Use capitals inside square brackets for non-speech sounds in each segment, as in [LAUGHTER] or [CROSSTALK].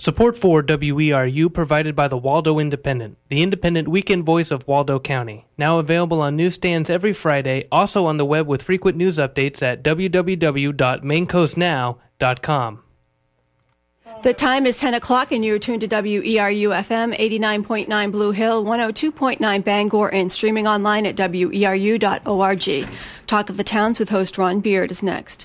Support for WERU provided by the Waldo Independent, the independent weekend voice of Waldo County. Now available on newsstands every Friday, also on the web with frequent news updates at www.maincoastnow.com. The time is 10 o'clock, and you're tuned to WERU FM 89.9 Blue Hill, 102.9 Bangor, and streaming online at weru.org. Talk of the Towns with host Ron Beard is next.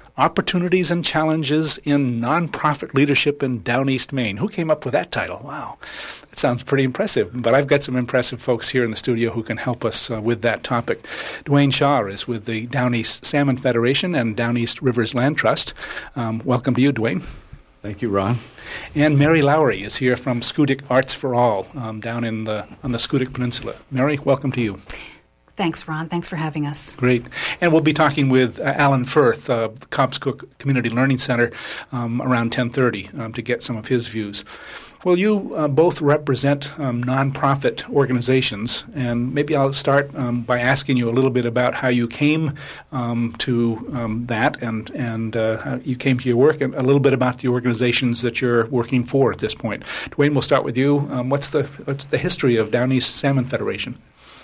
Opportunities and Challenges in Nonprofit Leadership in Down East Maine. Who came up with that title? Wow, that sounds pretty impressive. But I've got some impressive folks here in the studio who can help us uh, with that topic. Dwayne Shaw is with the Down East Salmon Federation and Down East Rivers Land Trust. Um, welcome to you, Dwayne. Thank you, Ron. And Mary Lowry is here from Schoodic Arts for All um, down in the on the Schoodic Peninsula. Mary, welcome to you. Thanks, Ron. Thanks for having us. Great. And we'll be talking with uh, Alan Furth of the Cobscook Community Learning Center um, around 1030 um, to get some of his views. Well, you uh, both represent um, nonprofit organizations, and maybe I'll start um, by asking you a little bit about how you came um, to um, that, and and uh, how you came to your work, and a little bit about the organizations that you're working for at this point. Dwayne, we'll start with you. What's the what's the history of Down East Salmon Federation?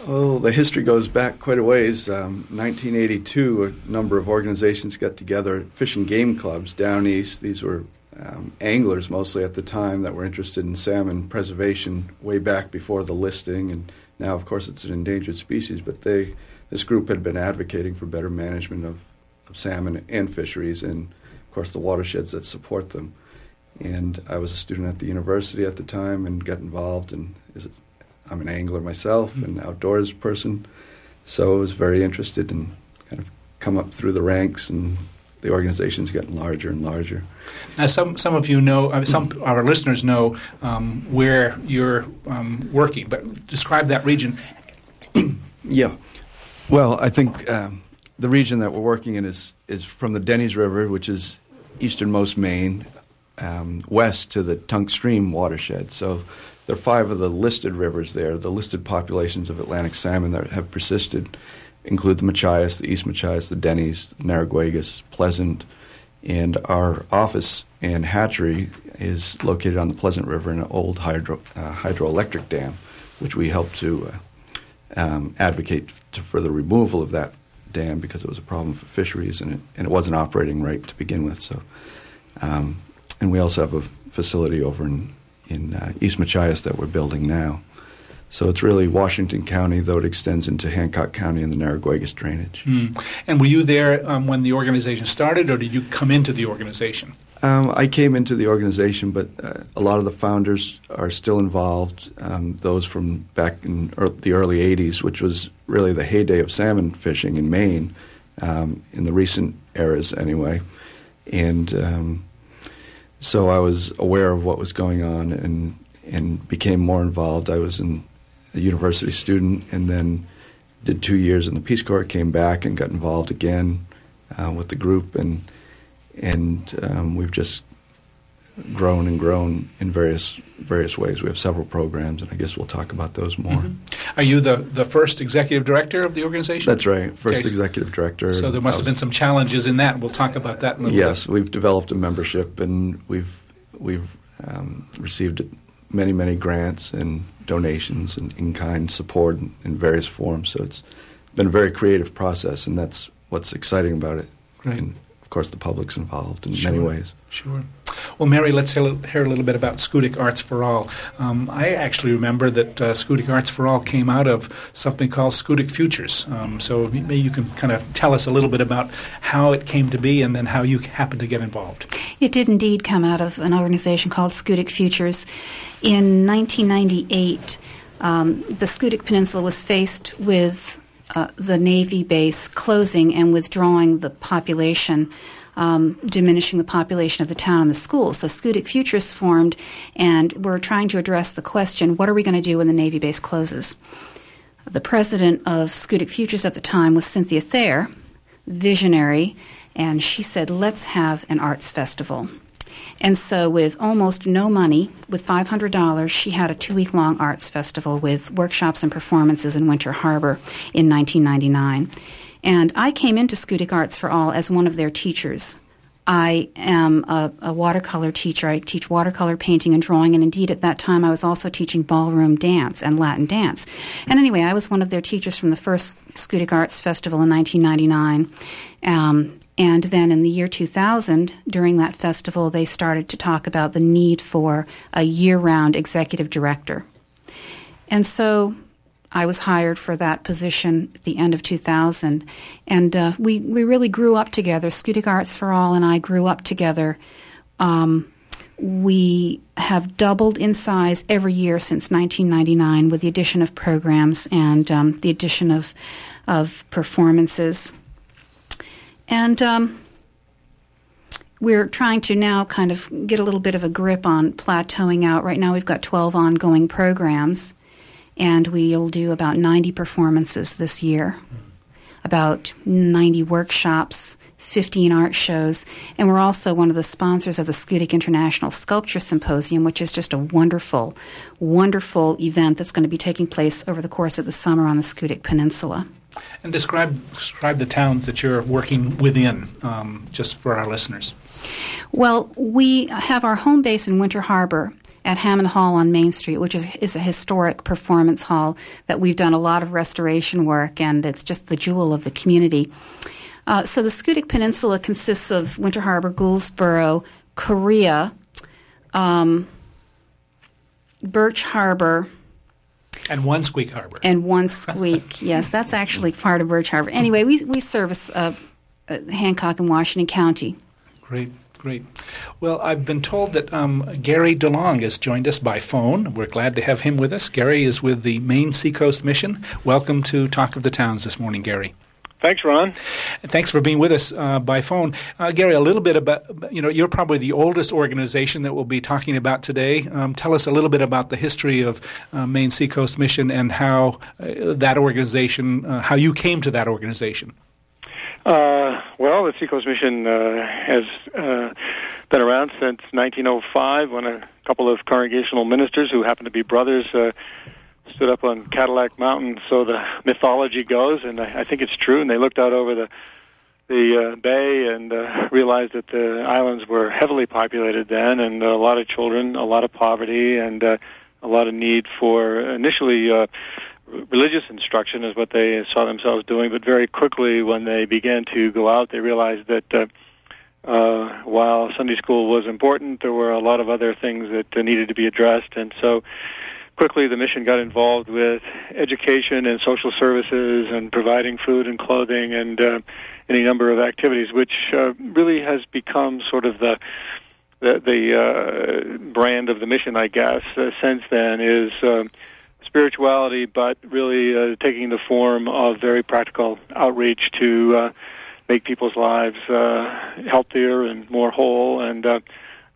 Oh, the history goes back quite a ways. Um, 1982, a number of organizations got together, fish and game clubs down east. These were um, anglers mostly at the time that were interested in salmon preservation way back before the listing, and now, of course, it's an endangered species. But they, this group had been advocating for better management of, of salmon and fisheries, and of course, the watersheds that support them. And I was a student at the university at the time and got involved in I'm an angler myself, mm-hmm. an outdoors person, so I was very interested in kind of come up through the ranks and the organization's getting larger and larger. Now, some some of you know, uh, some of our listeners know um, where you're um, working, but describe that region. [CLEARS THROAT] yeah, well, I think um, the region that we're working in is is from the Dennys River, which is easternmost Maine, um, west to the Tunk Stream watershed. So there are five of the listed rivers there. The listed populations of Atlantic salmon that have persisted include the Machias, the East Machias, the Dennys, the Narraguagus, Pleasant, and our office and hatchery is located on the Pleasant River in an old hydro, uh, hydroelectric dam, which we helped to uh, um, advocate to, for the removal of that dam because it was a problem for fisheries and it, and it wasn't operating right to begin with. So, um, and we also have a facility over in in uh, East Machias that we're building now. So it's really Washington County, though it extends into Hancock County and the Narraguagus drainage. Mm. And were you there um, when the organization started, or did you come into the organization? Um, I came into the organization, but uh, a lot of the founders are still involved. Um, those from back in er- the early '80s, which was really the heyday of salmon fishing in Maine, um, in the recent eras, anyway. And um, so I was aware of what was going on and and became more involved. I was in a university student and then did two years in the Peace Corps. Came back and got involved again uh, with the group and and um, we've just grown and grown in various various ways. We have several programs, and I guess we'll talk about those more. Mm-hmm. Are you the, the first executive director of the organization? That's right, first okay. executive director. So there must have been some challenges in that. We'll talk about that in a little yes, bit. we've developed a membership, and we've we've um, received many many grants and donations and in kind support in, in various forms. So it's been a very creative process, and that's what's exciting about it. Right. And of course, the public's involved in Sure. many ways. Sure. Well, Mary, let's hear, a little bit about Schoodic Arts for All. Um, I actually remember that uh, Schoodic Arts for All came out of something called Schoodic Futures. Um, so maybe you can kind of tell us a little bit about how it came to be and then how you happened to get involved. It did indeed come out of an organization called Schoodic Futures. In 1998, um, the Schoodic Peninsula was faced with uh, the Navy base closing and withdrawing the population. Um, diminishing the population of the town and the schools. So Schoodic Futures formed, and we're trying to address the question what are we going to do when the Navy base closes? The president of Schoodic Futures at the time was Cynthia Thayer, visionary, and she said, let's have an arts festival. And so, with almost no money, with $500, she had a two week long arts festival with workshops and performances in Winter Harbor in 1999. And I came into Schoodic Arts for All as one of their teachers. I am a, a, watercolor teacher. I teach watercolor painting and drawing, and indeed at that time I was also teaching ballroom dance and Latin dance. And anyway, I was one of their teachers from the first Schoodic Arts Festival in 1999. Um, and then in the year 2000, during that festival, they started to talk about the need for a year round executive director. And so I was hired for that position at the end of 2000. And uh, we, we really grew up together. Schoodic Arts for All and I grew up together. Um, we have doubled in size every year since 1999 with the addition of programs and um, the addition of, of performances. And um, we're trying to now kind of get a little bit of a grip on plateauing out. Right now, we've got 12 ongoing programs, and we'll do about 90 performances this year, about 90 workshops, 15 art shows, and we're also one of the sponsors of the Schoodic International Sculpture Symposium, which is just a wonderful, wonderful event that's going to be taking place over the course of the summer on the Schoodic Peninsula. And describe describe the towns that you're working within, um, just for our listeners. Well, we have our home base in Winter Harbor at Hammond Hall on Main Street, which is, is, a historic performance hall that we've done a lot of restoration work, and it's just the jewel of the community. Uh, so the Schoodic Peninsula consists of Winter Harbor, Gouldsboro, Corea, um, Birch Harbor, and Wonsqueak Harbor. And Wonsqueak, [LAUGHS] yes, that's actually part of Birch Harbor. Anyway, we, we service uh, uh, Hancock and Washington County. Great, great. Well, I've been told that um, Gary DeLong has joined us by phone. We're glad to have him with us. Gary is with the Maine Seacoast Mission. Welcome to Talk of the Towns this morning, Gary. Thanks, Ron. Thanks for being with us uh, by phone. Uh, Gary, a little bit about, you know, you're probably the oldest organization that we'll be talking about today. Um, tell us a little bit about the history of uh, Maine Seacoast Mission and how uh, that organization, uh, how you came to that organization. Uh, well, the Seacoast Mission has been around since 1905 when a couple of congregational ministers who happen to be brothers stood up on Cadillac Mountain, so the mythology goes, and I, I think it's true. And they looked out over the the uh, bay and uh, realized that the islands were heavily populated then, and a lot of children, a lot of poverty, and uh, a lot of need for initially. Uh, religious instruction is what they saw themselves doing, but very quickly, when they began to go out, they realized that uh, uh, while Sunday school was important, there were a lot of other things that uh, needed to be addressed, and so quickly the mission got involved with education and social services and providing food and clothing and uh, any number of activities, which uh, really has become sort of the the, the uh, brand of the mission, I guess. Uh, since then is uh, spirituality, but really uh, taking the form of very practical outreach to uh, make people's lives uh, healthier and more whole and. Uh,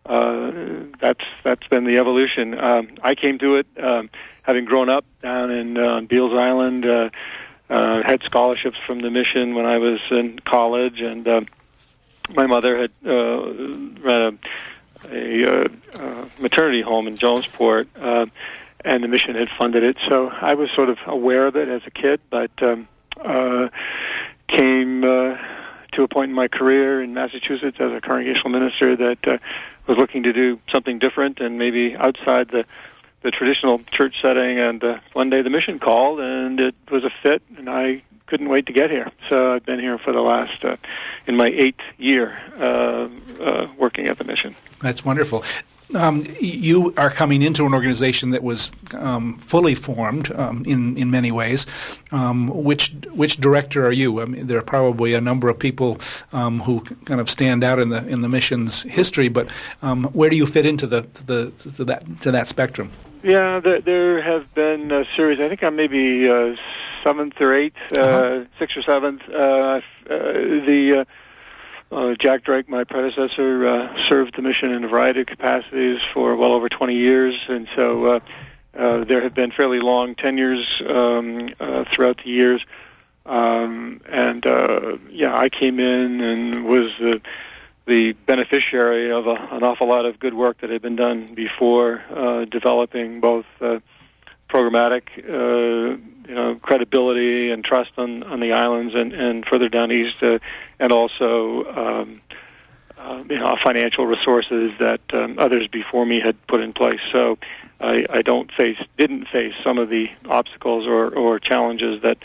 uh, that's that's been the evolution. Um, I came to it um, having grown up down in uh, Beals Island. Uh, uh, had scholarships from the mission when I was in college, and uh, my mother had uh, ran a, a uh, uh, maternity home in Jonesport, uh, and the mission had funded it. So I was sort of aware of it as a kid, but um, uh, came. Uh, to a point in my career in Massachusetts as a congregational minister that uh, was looking to do something different and maybe outside the the traditional church setting. And uh, one day the mission called, and it was a fit, and I couldn't wait to get here. So I've been here for the last uh, in my eighth year uh, uh, working at the mission. That's wonderful. Um, you are coming into an organization that was um, fully formed um, in in many ways. Um, which which director are you? I mean, there are probably a number of people um, who kind of stand out in the in the mission's history, but um, where do you fit into the to the to that to that spectrum? Yeah, there, there have been a series. I think I'm maybe uh, seventh or eighth, uh, uh-huh. sixth or seventh. Uh, uh the uh, Jack Drake, my predecessor, uh, served the mission in a variety of capacities for well over 20 years, and so uh, uh, there have been fairly long tenures um, uh, throughout the years. Um, and uh, yeah, I came in and was the the beneficiary of a, an awful lot of good work that had been done before, developing both programmatic, you know, credibility and trust on, on the islands and, and further down east, uh, and also, um, uh, you know, financial resources that um, others before me had put in place. So, I, I don't face, didn't face some of the obstacles or, or challenges that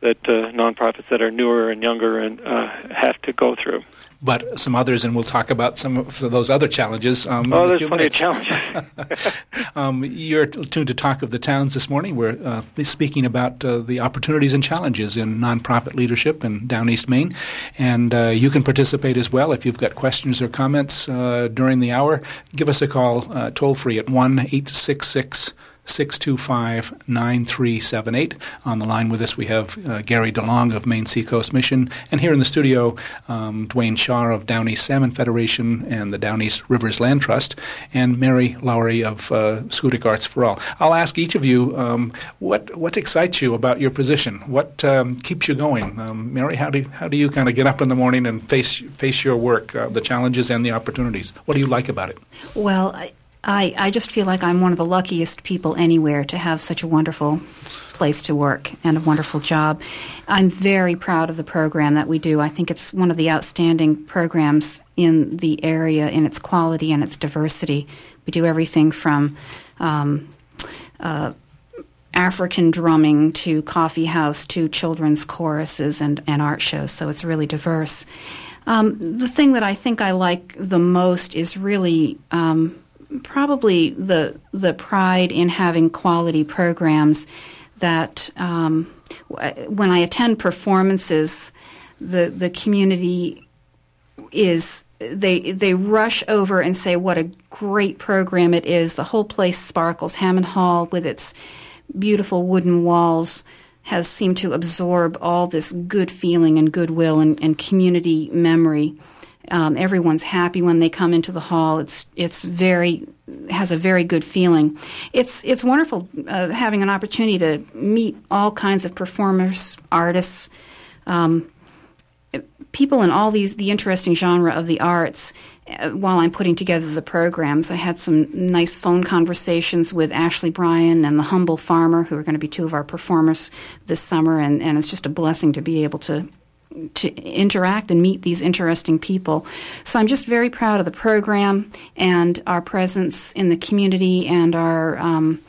that uh, nonprofits that are newer and younger and uh, have to go through but some others, and we'll talk about some of those other challenges. Um, oh, there's plenty minutes. of challenges. [LAUGHS] um, you're tuned to Talk of the Towns this morning. We're uh, speaking about uh, the opportunities and challenges in nonprofit leadership in Down East Maine, and uh, you can participate as well if you've got questions or comments uh, during the hour. Give us a call uh, toll free at one eight six six. 625 9378. On the line with us, we have uh, Gary DeLong of Maine Seacoast Mission, and here in the studio, um, Dwayne Shaw of Down East Salmon Federation and the Down East Rivers Land Trust, and Mary Lowry of uh, Schoodic Arts for All. I'll ask each of you um, what what excites you about your position? What um, keeps you going? Um, Mary, how do, how do you kind of get up in the morning and face, face your work, uh, the challenges and the opportunities? What do you like about it? Well, I, I, I just feel like I'm one of the luckiest people anywhere to have such a wonderful place to work and a wonderful job. I'm very proud of the program that we do. I think it's one of the outstanding programs in the area in its quality and its diversity. We do everything from um, uh, African drumming to coffee house to children's choruses and, and art shows, so it's really diverse. Um, the thing that I think I like the most is really um, probably the the pride in having quality programs that um, when I attend performances, the the community is they they rush over and say what a great program it is. The whole place sparkles. Hammond Hall with its beautiful wooden walls has seemed to absorb all this good feeling and goodwill and, and community memory. Um, everyone's happy when they come into the hall. It's it's very has a very good feeling. It's it's wonderful uh, having an opportunity to meet all kinds of performers, artists, um, people in all these the interesting genre of the arts. Uh, while I'm putting together the programs, I had some nice phone conversations with Ashley Bryan and the Humble Farmer, who are going to be two of our performers this summer, and, and it's just a blessing to be able to to interact and meet these interesting people. So I'm just very proud of the program and our presence in the community and our um,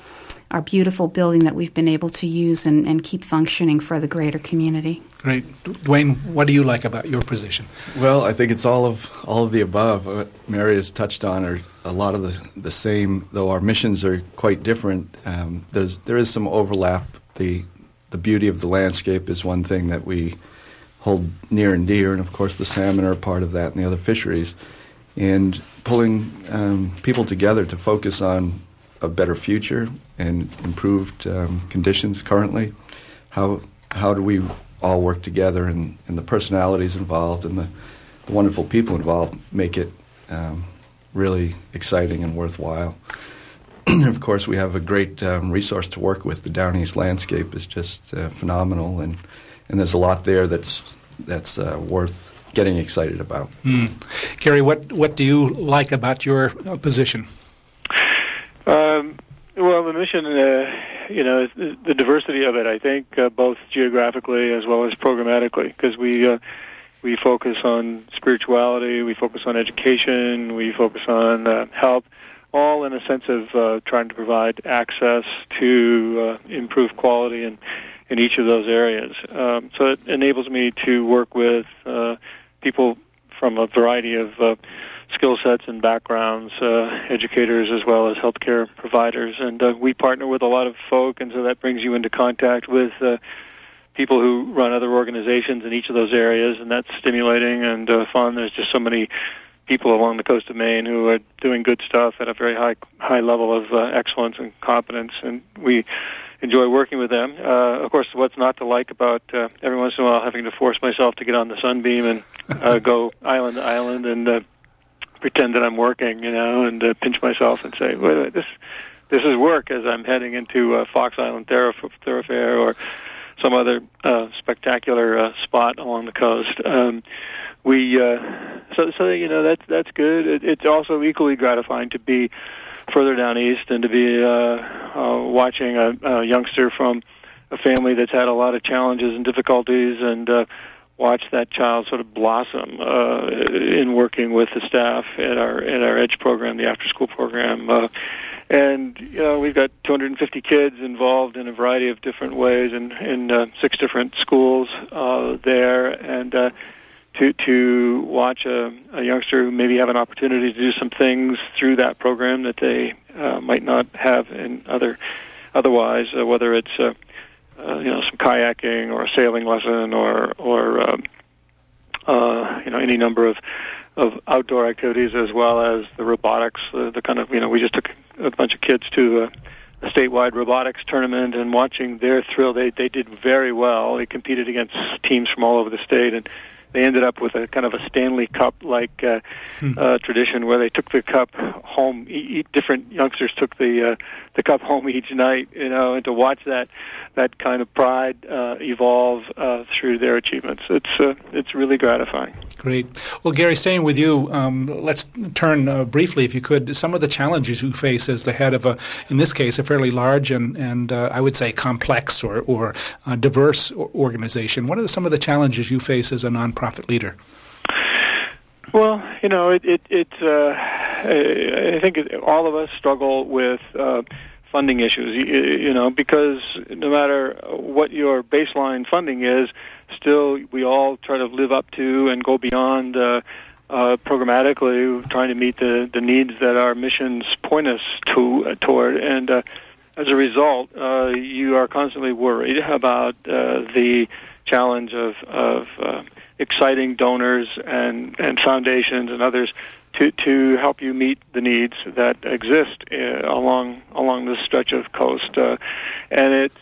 our beautiful building that we've been able to use and, and keep functioning for the greater community. Great, Dwayne. What do you like about your position? Well, I think it's all of all of the above. What Mary has touched on are a lot of the, the same, though our missions are quite different. Um, there's there is some overlap. The the beauty of the landscape is one thing that we hold near and dear, and of course the salmon are part of that and the other fisheries. And pulling um, people together to focus on a better future and improved um, conditions currently. How how do we all work together and, and the personalities involved and the, the wonderful people involved make it um, really exciting and worthwhile. [CLEARS THROAT] of course, we have a great um, resource to work with. The Down East landscape is just uh, phenomenal, and and there's a lot there that's that's uh, worth getting excited about. Mm. Gary, what what do you like about your uh, position? Um, well, the mission, uh, you know, the diversity of it. I think uh, both geographically as well as programmatically, because we uh, we focus on spirituality, we focus on education, we focus on uh, health, all in a sense of uh, trying to provide access to uh, improve quality and in each of those areas. Um, so it enables me to work with uh, people from a variety of uh, skill sets and backgrounds, uh, educators as well as healthcare providers, and uh, we partner with a lot of folk, and so that brings you into contact with. Uh, people who run other organizations in each of those areas, and that's stimulating and uh, fun. There's just so many people along the coast of Maine who are doing good stuff at a very high high level of uh, excellence and competence, and we enjoy working with them. Uh, of course, what's not to like about uh, every once in a while having to force myself to get on the Sunbeam and uh, [LAUGHS] go island to island and uh, pretend that I'm working, you know, and uh, pinch myself and say, wait, wait, this this is work as I'm heading into uh, Fox Island Thoroughfare or some other uh, spectacular uh, spot along the coast. Um, we uh, so so you know that's that's good. It, it's also equally gratifying to be further down east and to be uh, uh, watching a, a youngster from a family that's had a lot of challenges and difficulties and uh, watch that child sort of blossom uh, in working with the staff at our at our Edge program, the after school program. Uh, and you know we've got 250 kids involved in a variety of different ways in in uh, six different schools uh, there, and uh, to to watch a, a youngster who maybe have an opportunity to do some things through that program that they uh, might not have in other otherwise, uh, whether it's uh, uh, you know some kayaking or a sailing lesson or or um, uh, you know any number of of outdoor activities as well as the robotics, uh, the kind of you know we just took a bunch of kids to a, a statewide robotics tournament and watching their thrill. They they did very well. They competed against teams from all over the state and they ended up with a kind of a Stanley Cup like uh, hmm. uh, tradition where they took the cup home. E- different youngsters took the uh, the cup home each night, you know, and to watch that that kind of pride uh, evolve uh, through their achievements, it's uh, it's really gratifying. Great. Well, Gary, staying with you, um, let's turn uh, briefly, if you could, to some of the challenges you face as the head of a, in this case, a fairly large and, and uh, I would say complex or, or uh, diverse organization. What are some of the challenges you face as a nonprofit leader? Well, you know, it, it, it uh, I think all of us struggle with uh, funding issues, you, you know, because no matter what your baseline funding is, still we all try to live up to and go beyond uh, uh, programmatically, trying to meet the, the needs that our missions point us to uh, toward. And uh, as a result, uh, you are constantly worried about uh, the challenge of, of uh, exciting donors and, and foundations and others to, to help you meet the needs that exist uh, along along this stretch of coast. Uh, and it's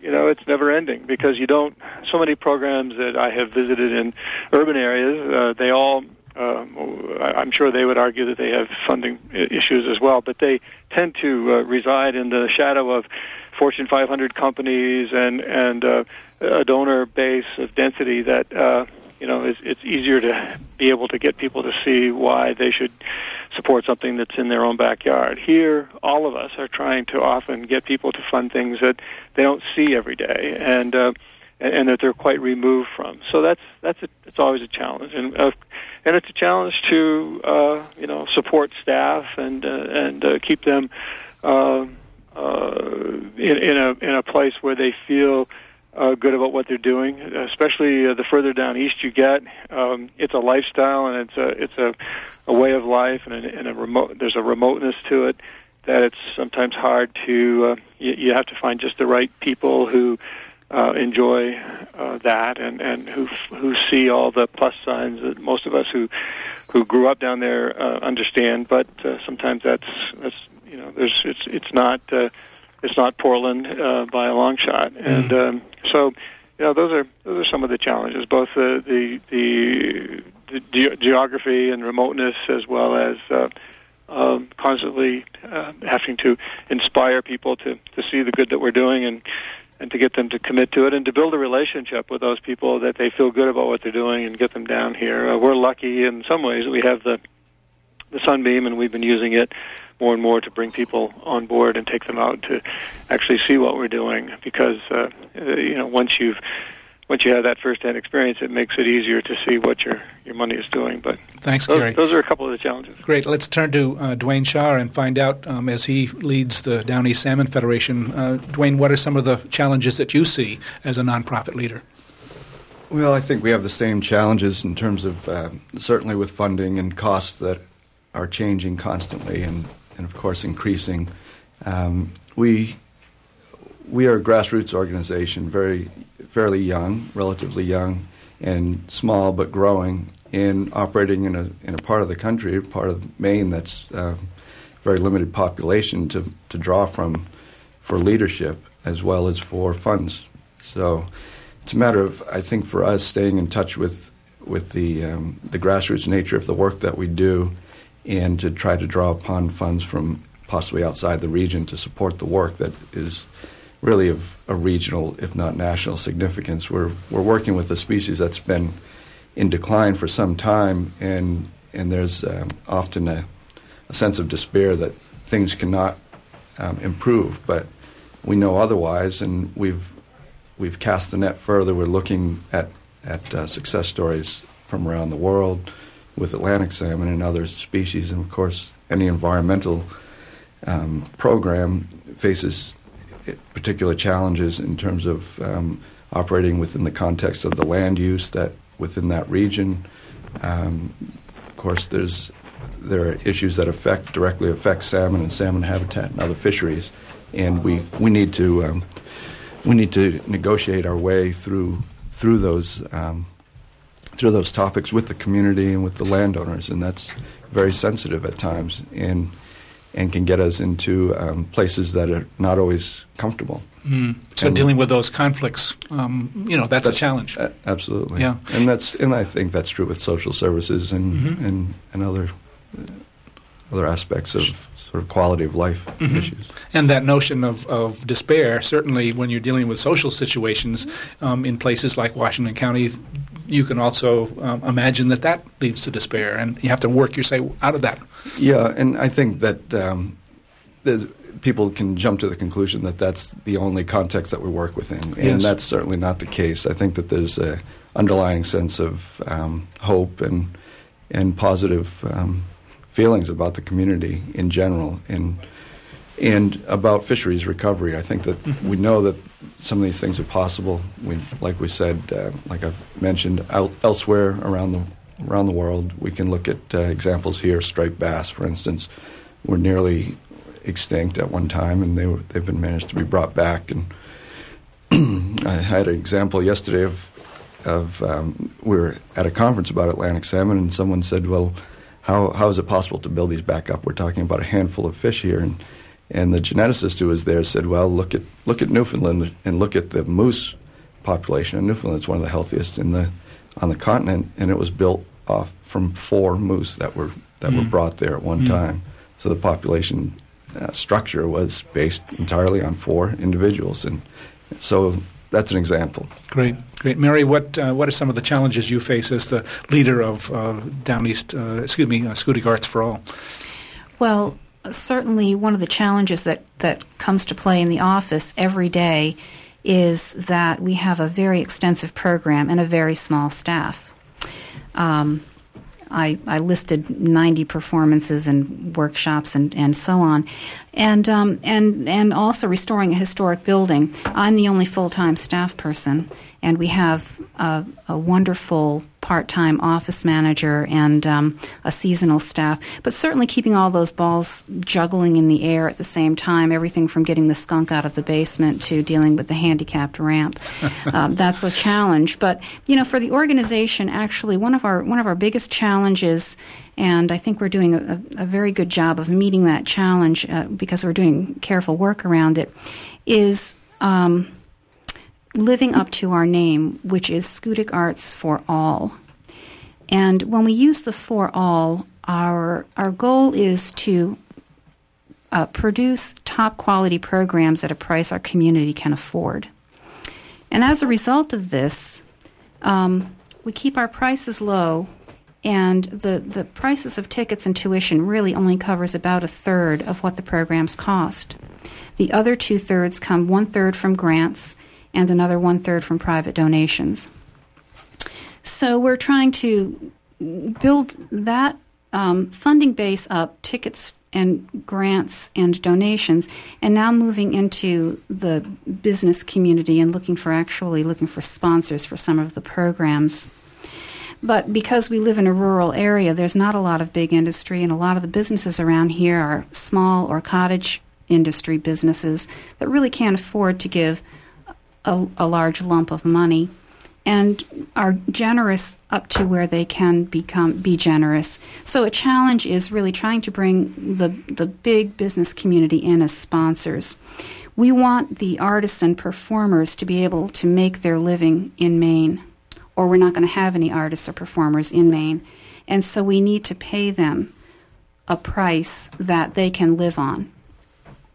you know it's never ending because you don't so many programs that I have visited in urban areas uh, they all um, I'm sure they would argue that they have funding issues as well, but they tend to uh, reside in the shadow of Fortune 500 companies and and uh, a donor base of density that uh, you know it's, it's easier to be able to get people to see why they should support something that's in their own backyard. Here, all of us are trying to often get people to fund things that they don't see every day, and uh, and that they're quite removed from. So that's that's a, it's always a challenge, and uh, and it's a challenge to uh, you know support staff and uh, and uh, keep them uh, uh, in, in a in a place where they feel uh, good about what they're doing, especially uh, the further down east you get. Um, it's a lifestyle and it's a it's a, a way of life and a, and a remote. There's a remoteness to it that it's sometimes hard to. Uh, you, you have to find just the right people who uh, enjoy uh, that and and who who see all the plus signs that most of us who who grew up down there uh, understand. But uh, sometimes that's that's you know there's it's it's not. Uh, it's not Portland uh, by a long shot, and mm. um, so you know those are those are some of the challenges, both the the the, the ge- geography and remoteness, as well as uh, um, constantly uh, having to inspire people to to see the good that we're doing and and to get them to commit to it and to build a relationship with those people that they feel good about what they're doing and get them down here. Uh, we're lucky in some ways that we have the the sunbeam and we've been using it more and more to bring people on board and take them out to actually see what we're doing because uh, you know once you've once you have that first-hand experience, it makes it easier to see what your your money is doing. But Thanks, those, Gary. those are a couple of the challenges. Great. Let's turn to uh, Dwayne Shaw and find out, um, as he leads the Down East Salmon Federation, uh, Dwayne, what are some of the challenges that you see as a nonprofit leader? Well, I think we have the same challenges in terms of uh, certainly with funding and costs that are changing constantly and, and of course, increasing. Um, we we are a grassroots organization, very fairly young, relatively young, and small but growing, and operating in a in a part of the country, part of Maine that's uh, very limited population to to draw from for leadership as well as for funds. So it's a matter of I think for us staying in touch with with the um, the grassroots nature of the work that we do, and to try to draw upon funds from possibly outside the region to support the work that is really of a regional, if not national, significance. We're we're working with a species that's been in decline for some time, and and there's um, often a, a, sense of despair that things cannot um, improve, but we know otherwise, and we've we've cast the net further. We're looking at at uh, success stories from around the world with Atlantic salmon and other species, and of course, any environmental um, program faces particular challenges in terms of um, operating within the context of the land use that within that region. Um, of course, there's there are issues that affect directly affect salmon and salmon habitat and other fisheries, and we we need to um, we need to negotiate our way through through those um, through those topics with the community and with the landowners, and that's very sensitive at times. And and can get us into um, places that are not always comfortable. Mm. So and dealing with those conflicts, um, you know, that's, that's, a challenge. A- absolutely. Yeah. And that's and I think that's true with social services and mm-hmm. and, and other other aspects of sort of quality of life mm-hmm. issues. And that notion of, of despair, certainly when you're dealing with social situations um, in places like Washington County, you can also um, imagine that that leads to despair, and you have to work your way out of that. Yeah, and I think that um, people can jump to the conclusion that that's the only context that we work within, and yes. that's certainly not the case. I think that there's a underlying sense of um, hope and and positive um, feelings about the community in general, and and about fisheries recovery. I think that mm-hmm. we know that some of these things are possible. We, like we said, uh, like I've mentioned, out, elsewhere around the around the world, we can look at uh, examples here. Striped bass, for instance, were nearly extinct at one time, and they were, they've been managed to be brought back. And [CLEARS THROAT] I had an example yesterday of of um, we were at a conference about Atlantic salmon, and someone said, "Well, how how is it possible to build these back up? We're talking about a handful of fish here." And and the geneticist who was there said, "Well, look at look at Newfoundland and look at the moose population. And Newfoundland is one of the healthiest in the on the continent, and it was built off from four moose that were that mm. were brought there at one mm. time. So the population uh, structure was based entirely on four individuals, and so that's an example. Great, great, Mary. What uh, what are some of the challenges you face as the leader of uh, Down East? Uh, excuse me, uh, Schoodic Arts for All. Well, certainly one of the challenges that, that comes to play in the office every day is that we have a very extensive program and a very small staff. Um, I, I, listed 90 performances and workshops and, and so on. And, um, and, and also restoring a historic building. I'm the only full time staff person, and we have a, a wonderful part time office manager and um, a seasonal staff, but certainly keeping all those balls juggling in the air at the same time, everything from getting the skunk out of the basement to dealing with the handicapped ramp. [LAUGHS] um, that's a challenge. But, you know, for the organization, actually, one of our, one of our biggest challenges and I think we're doing a, a, very good job of meeting that challenge uh, because we're doing careful work around it. Is um, living up to our name, which is Schoodic Arts for All. And when we use the for all, our, our goal is to uh, produce top quality programs at a price our community can afford. And as a result of this, um, we keep our prices low, and the, the prices of tickets and tuition really only covers about a third of what the programs cost. The other two thirds come one third from grants and another one third from private donations. So we're trying to build that um, funding base up, tickets and grants and donations, and now moving into the business community and looking for actually looking for sponsors for some of the programs. But because we live in a rural area, there's not a lot of big industry, and a lot of the businesses around here are small or cottage industry businesses that really can't afford to give a, a large lump of money and are generous up to where they can become be generous. So a challenge is really trying to bring the the big business community in as sponsors. We want the artists and performers to be able to make their living in Maine, or we're not going to have any artists or performers in Maine. And so we need to pay them a price that they can live on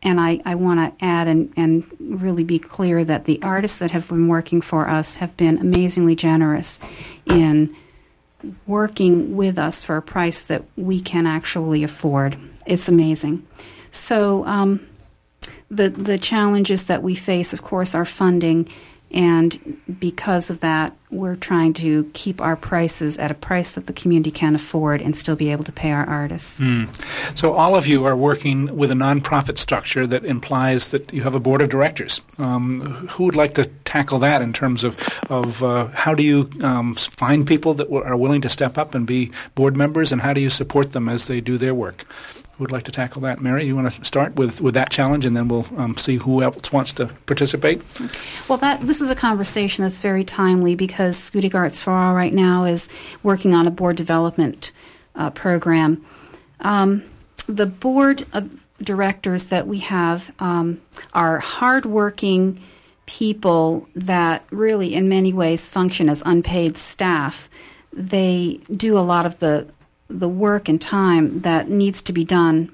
and I, I want to add and, and really be clear that the artists that have been working for us have been amazingly generous in working with us for a price that we can actually afford. It's amazing. So, um, the, the challenges that we face, of course, are funding and because of that, we're trying to keep our prices at a price that the community can afford and still be able to pay our artists. Mm. So, all of you are working with a nonprofit structure that implies that you have a board of directors. Um, who would like to tackle that in terms of, of uh, how do you um, find people that w- are willing to step up and be board members, and how do you support them as they do their work? Would like to tackle that? Mary, you want to start with, with that challenge, and then we'll um, see who else wants to participate. Well, that this is a conversation that's very timely because Schoodic Arts for All right now is working on a board development uh, program. Um, the board of directors that we have um, are hardworking people that really, in many ways, function as unpaid staff. They do a lot of the the work and time that needs to be done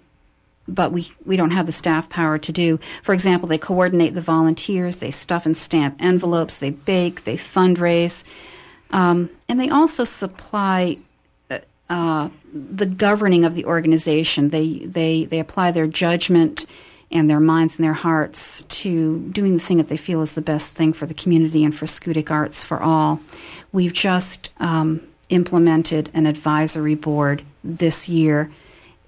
but we, we don't have the staff power to do. For example, they coordinate the volunteers, they stuff and stamp envelopes, they bake, they fundraise, um, and they also supply uh, uh, the governing of the organization. They, they, they apply their judgment and their minds and their hearts to doing the thing that they feel is the best thing for the community and for Schoodic Arts for all. We've just um, implemented an advisory board this year,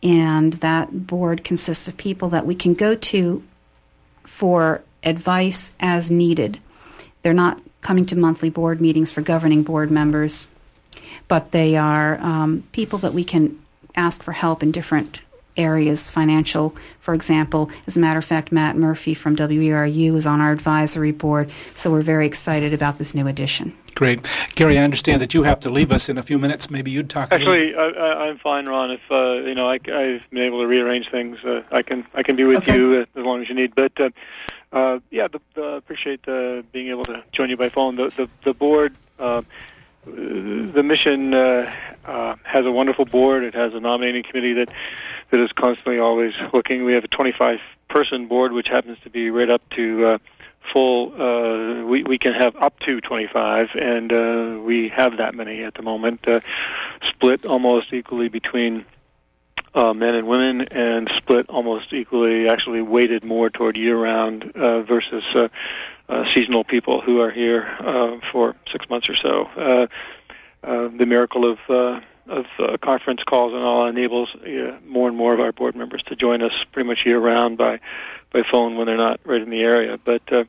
and that board consists of people that we can go to for advice as needed. They're not coming to monthly board meetings for governing board members, but they are um, people that we can ask for help in different areas, financial, for example. As a matter of fact, Matt Murphy from WERU is on our advisory board, so we're very excited about this new addition. Great. Gary, I understand that you have to leave us in a few minutes. Maybe you'd talk. Actually, I, am fine, Ron. If uh, you know, I, have been able to rearrange things. Uh, I can I can be with okay. you as long as you need. But uh, uh, yeah, the, the, appreciate uh, being able to join you by phone. The the, the board. Uh, the mission uh, uh, has a wonderful board. It has a nominating committee that that is constantly always looking. We have a 25 person board, which happens to be right up to uh, full. Uh, we we can have up to 25, and uh, we have that many at the moment, uh, split almost equally between. Uh, men and women, and split almost equally, actually weighted more toward year-round uh, versus uh, uh, seasonal people who are here uh, for six months or so. Uh, uh, the miracle of uh, of uh, conference calls and all enables uh, more and more of our board members to join us pretty much year round by by phone when they're not right in the area. But uh,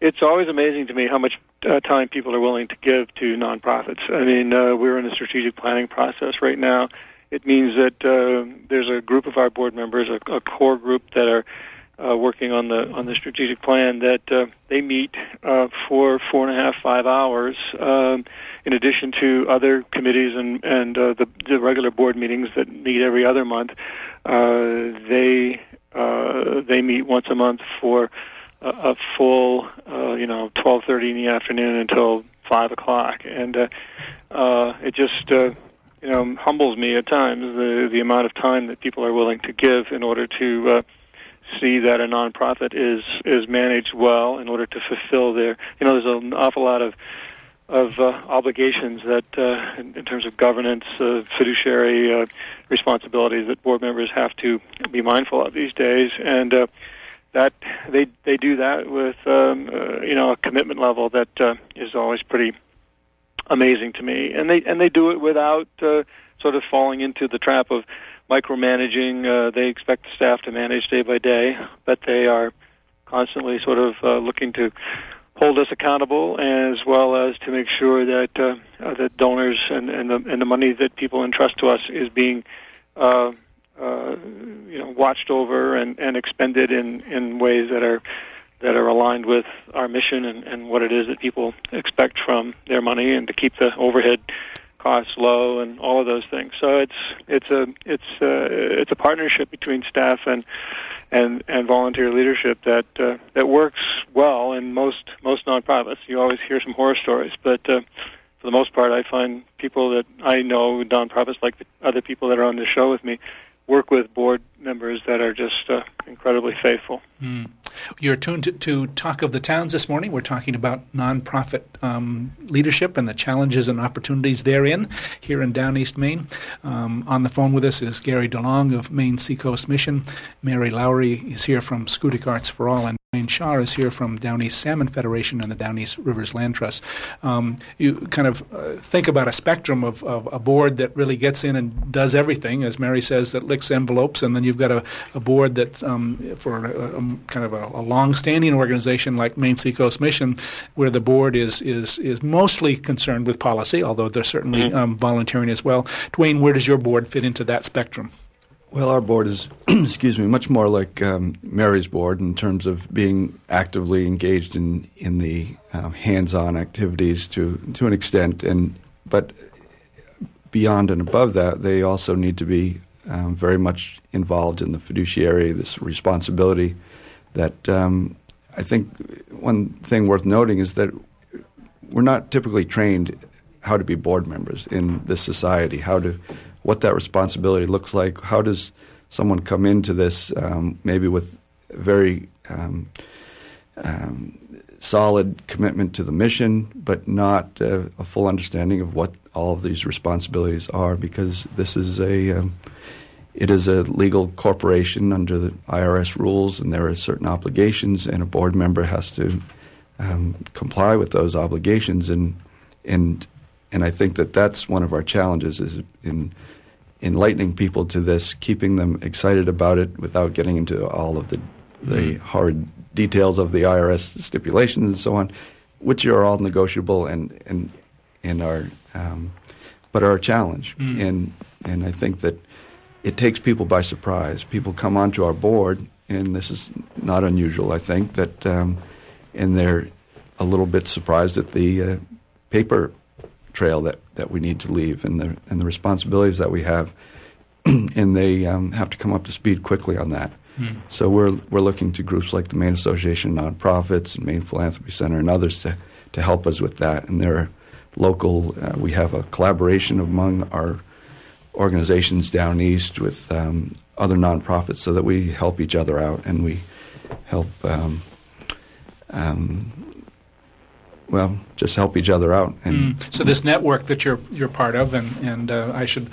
it's always amazing to me how much uh, time people are willing to give to nonprofits. I mean, uh, we're in a strategic planning process right now. It means that uh, there's a group of our board members, a, a core group that are uh, working on the on the strategic plan that uh, they meet uh, for four and a half five hours um, in addition to other committees and and uh, the, the regular board meetings that meet every other month uh, they uh, they meet once a month for a, a full uh, you know twelve thirty in the afternoon until five o'clock. And uh, uh, it just uh, you know humbles me at times the the amount of time that people are willing to give in order to uh, see that a nonprofit is is managed well in order to fulfill their you know there's an awful lot of of uh, obligations that uh, in, in terms of governance uh, fiduciary uh, responsibilities that board members have to be mindful of these days. And uh, that they they do that with um, uh, you know a commitment level that uh, is always pretty amazing to me, and they and they do it without uh, sort of falling into the trap of micromanaging. Uh, they expect the staff to manage day by day, but they are constantly sort of uh, looking to hold us accountable, as well as to make sure that uh, uh, that donors and and the, and the money that people entrust to us is being uh, uh, you know watched over and, and expended in, in ways that are that are aligned with our mission and, and what it is that people expect from their money, and to keep the overhead costs low and all of those things. So it's it's a it's a, it's a partnership between staff and and and volunteer leadership that uh, that works well in most most nonprofits. You always hear some horror stories, but uh, for the most part, I find people that I know nonprofits like the other people that are on the show with me work with board members that are just uh, incredibly faithful. Mm. You're tuned to, to, Talk of the Towns this morning. We're talking about nonprofit um, leadership and the challenges and opportunities therein here in Down East Maine. Um, on the phone with us is Gary DeLong of Maine Seacoast Mission. Mary Lowry is here from Schoodic Arts for All, and Dwayne Shaw is here from Down East Salmon Federation and the Down East Rivers Land Trust. Um, you kind of uh, think about a spectrum of, of, a board that really gets in and does everything, as Mary says, that licks envelopes, and then you've got a, a board that, um, for a, a, kind of a, a long-standing organization like Maine Seacoast Mission, where the board is is is mostly concerned with policy, although they're certainly mm-hmm. um, volunteering as well. Dwayne, where does your board fit into that spectrum? Well, our board is, [CLEARS THROAT] excuse me, much more like um, Mary's board in terms of being actively engaged in in the uh, hands-on activities to to an extent, and but beyond and above that, they also need to be um, very much involved in the fiduciary, this responsibility. That um, I think one thing worth noting is that we're not typically trained how to be board members in this society, how to what that responsibility looks like. How does someone come into this um, maybe with very um, um, solid commitment to the mission, but not uh, a full understanding of what all of these responsibilities are? Because this is a um, it is a legal corporation under the IRS rules, and there are certain obligations, and a board member has to um, comply with those obligations. And and and I think that that's one of our challenges is in enlightening people to this, keeping them excited about it without getting into all of the the mm. hard details of the IRS stipulations and so on, which are all negotiable and and and are um, but are a challenge. Mm. And and I think that it takes people by surprise. People come onto our board, and this is not unusual. I think that um, and they're a little bit surprised at the uh, paper trail that, that we need to leave and the and the responsibilities that we have, [CLEARS THROAT] and they um, have to come up to speed quickly on that. Mm. So we're we're looking to groups like the Maine Association of Nonprofits and Maine Philanthropy Center and others to to help us with that. And there are local. Uh, we have a collaboration among our organizations down east with um, other nonprofits so that we help each other out and we help um, um, well, just help each other out. And mm. so this network that you're you're part of, and and uh, I should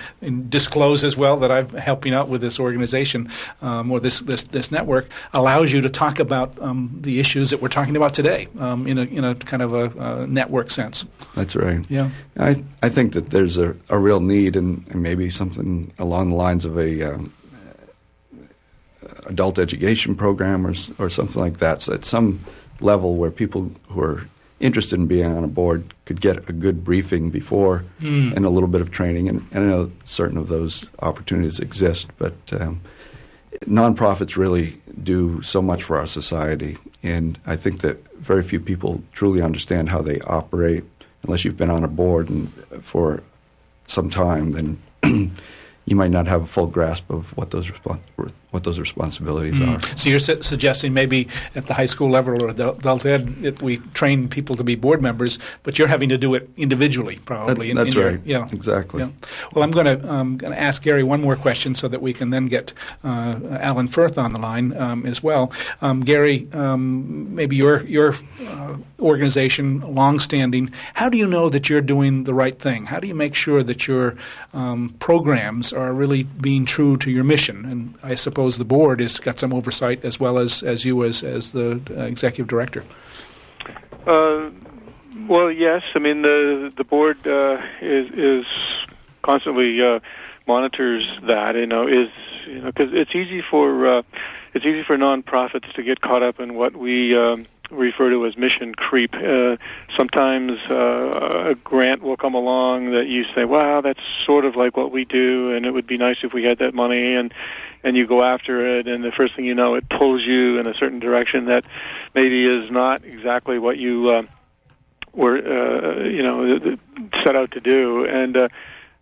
disclose as well that I'm helping out with this organization um, or this, this this network allows you to talk about um, the issues that we're talking about today um, in a in a kind of a, a, network sense. That's right. Yeah, I I think that there's a, a real need and, and maybe something along the lines of a um, adult education program or or something like that. So at some level where people who are interested in being on a board could get a good briefing before mm. and a little bit of training. And, and, I know certain of those opportunities exist, but um, nonprofits really do so much for our society. And I think that very few people truly understand how they operate unless you've been on a board and for some time. Then [CLEARS THROAT] you might not have a full grasp of what those respons- what those responsibilities mm. are. So you're su- suggesting maybe at the high school level or adult ed, it, we train people to be board members, but you're having to do it individually, probably. That, in, that's in right. Your, yeah, exactly. Yeah. Well, I'm going to um, going to ask Gary one more question so that we can then get uh, Alan Furth on the line um, as well. Um, Gary, um, maybe your your uh, organization, longstanding. How do you know that you're doing the right thing? How do you make sure that your um, programs are really being true to your mission? And I suppose suppose the board has got some oversight as well as, as you as, as the uh, executive director. Uh, well, yes. I mean, the the board uh, is is constantly uh, monitors that. You know, is you know because it's easy for uh, it's easy for nonprofits to get caught up in what we. Um, refer to as mission creep. Uh, sometimes uh, a grant will come along that you say, "Wow, that's sort of like what we do, and it would be nice if we had that money." And and you go after it, and the first thing you know, it pulls you in a certain direction that maybe is not exactly what you uh, were, uh, you know, set out to do. And uh,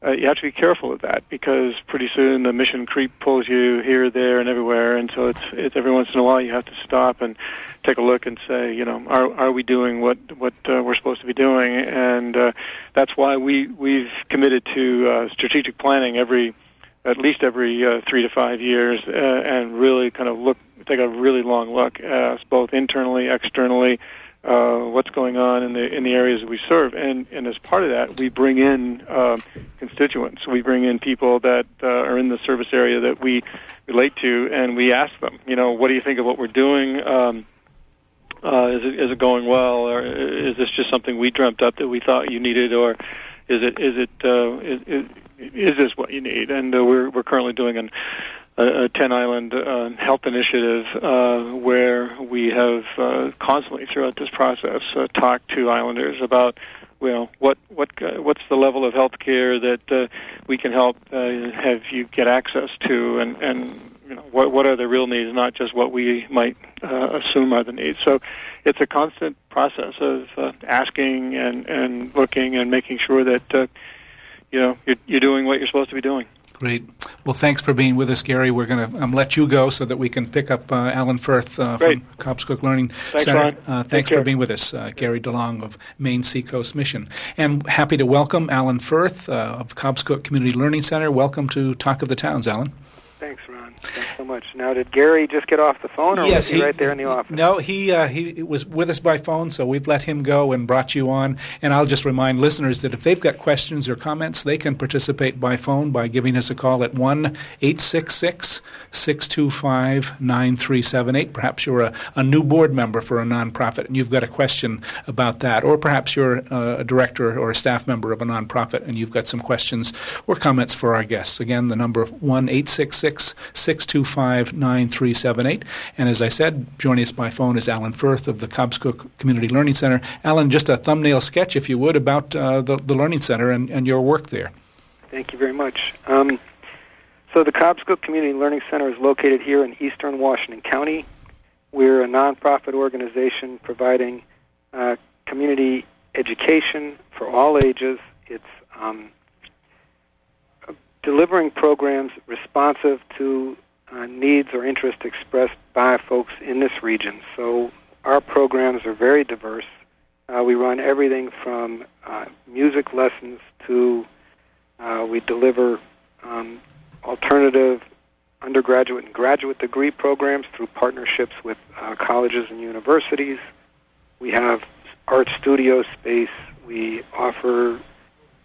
uh, you have to be careful of that because pretty soon the mission creep pulls you here, there, and everywhere, and so it's it's every once in a while you have to stop and take a look and say, you know, are are we doing what what uh, we're supposed to be doing? And uh, that's why we we've committed to uh, strategic planning every at least every uh, three to five years, uh, and really kind of look take a really long look at both internally, externally uh, what's going on in the in the areas that we serve, and and as part of that, we bring in uh, constituents. We bring in people that uh, are in the service area that we relate to, and we ask them, you know, what do you think of what we're doing? Um, uh, is it is it going well, or is this just something we dreamt up that we thought you needed, or is it is it uh, is, is, is this what you need? And uh, we're we're currently doing an a, Ten Island uh, health initiative uh, where we have uh, constantly throughout this process uh, talked to islanders about well what what uh, what's the level of health care that uh, we can help have you get access to and and you know what what are the real needs not just what we might assume are the needs. So it's a constant process of asking and and looking and making sure that you know you're, you're doing what you're supposed to be doing Great. Well, thanks for being with us, Gary. We're going to um, let you go so that we can pick up uh, Alan Furth uh, from Cobscook Learning thanks, Center. Uh, thanks for being with us, uh, Gary DeLong of Maine Seacoast Mission. And happy to welcome Alan Furth uh, of Cobscook Community Learning Center. Welcome to Talk of the Towns, Alan. Thanks, Ron. Thanks so much. Now, did Gary just get off the phone, or yes, was he, he, right there in the office? No, he uh, he was with us by phone, so we've let him go and brought you on. And I'll just remind listeners that if they've got questions or comments, they can participate by phone by giving us a call at one eight six six six two five nine three seven eight. Perhaps you're a, a new board member for a nonprofit and you've got a question about that, or perhaps you're uh, a director or a staff member of a nonprofit and you've got some questions or comments for our guests. Again, the number one eight six six 625 9378. And as I said, joining us by phone is Alan Furth of the Cobscook Community Learning Center. Alan, just a thumbnail sketch, if you would, about uh, the, the Learning Center and, and your work there. Thank you very much. Um, so, the Cobscook Community Learning Center is located here in eastern Washington County. We're a nonprofit organization providing uh, community education for all ages. It's um, delivering programs responsive to uh, needs or interests expressed by folks in this region. So our programs are very diverse. Uh, we run everything from uh, music lessons to uh, we deliver um, alternative undergraduate and graduate degree programs through partnerships with uh, colleges and universities. We have art studio space. We offer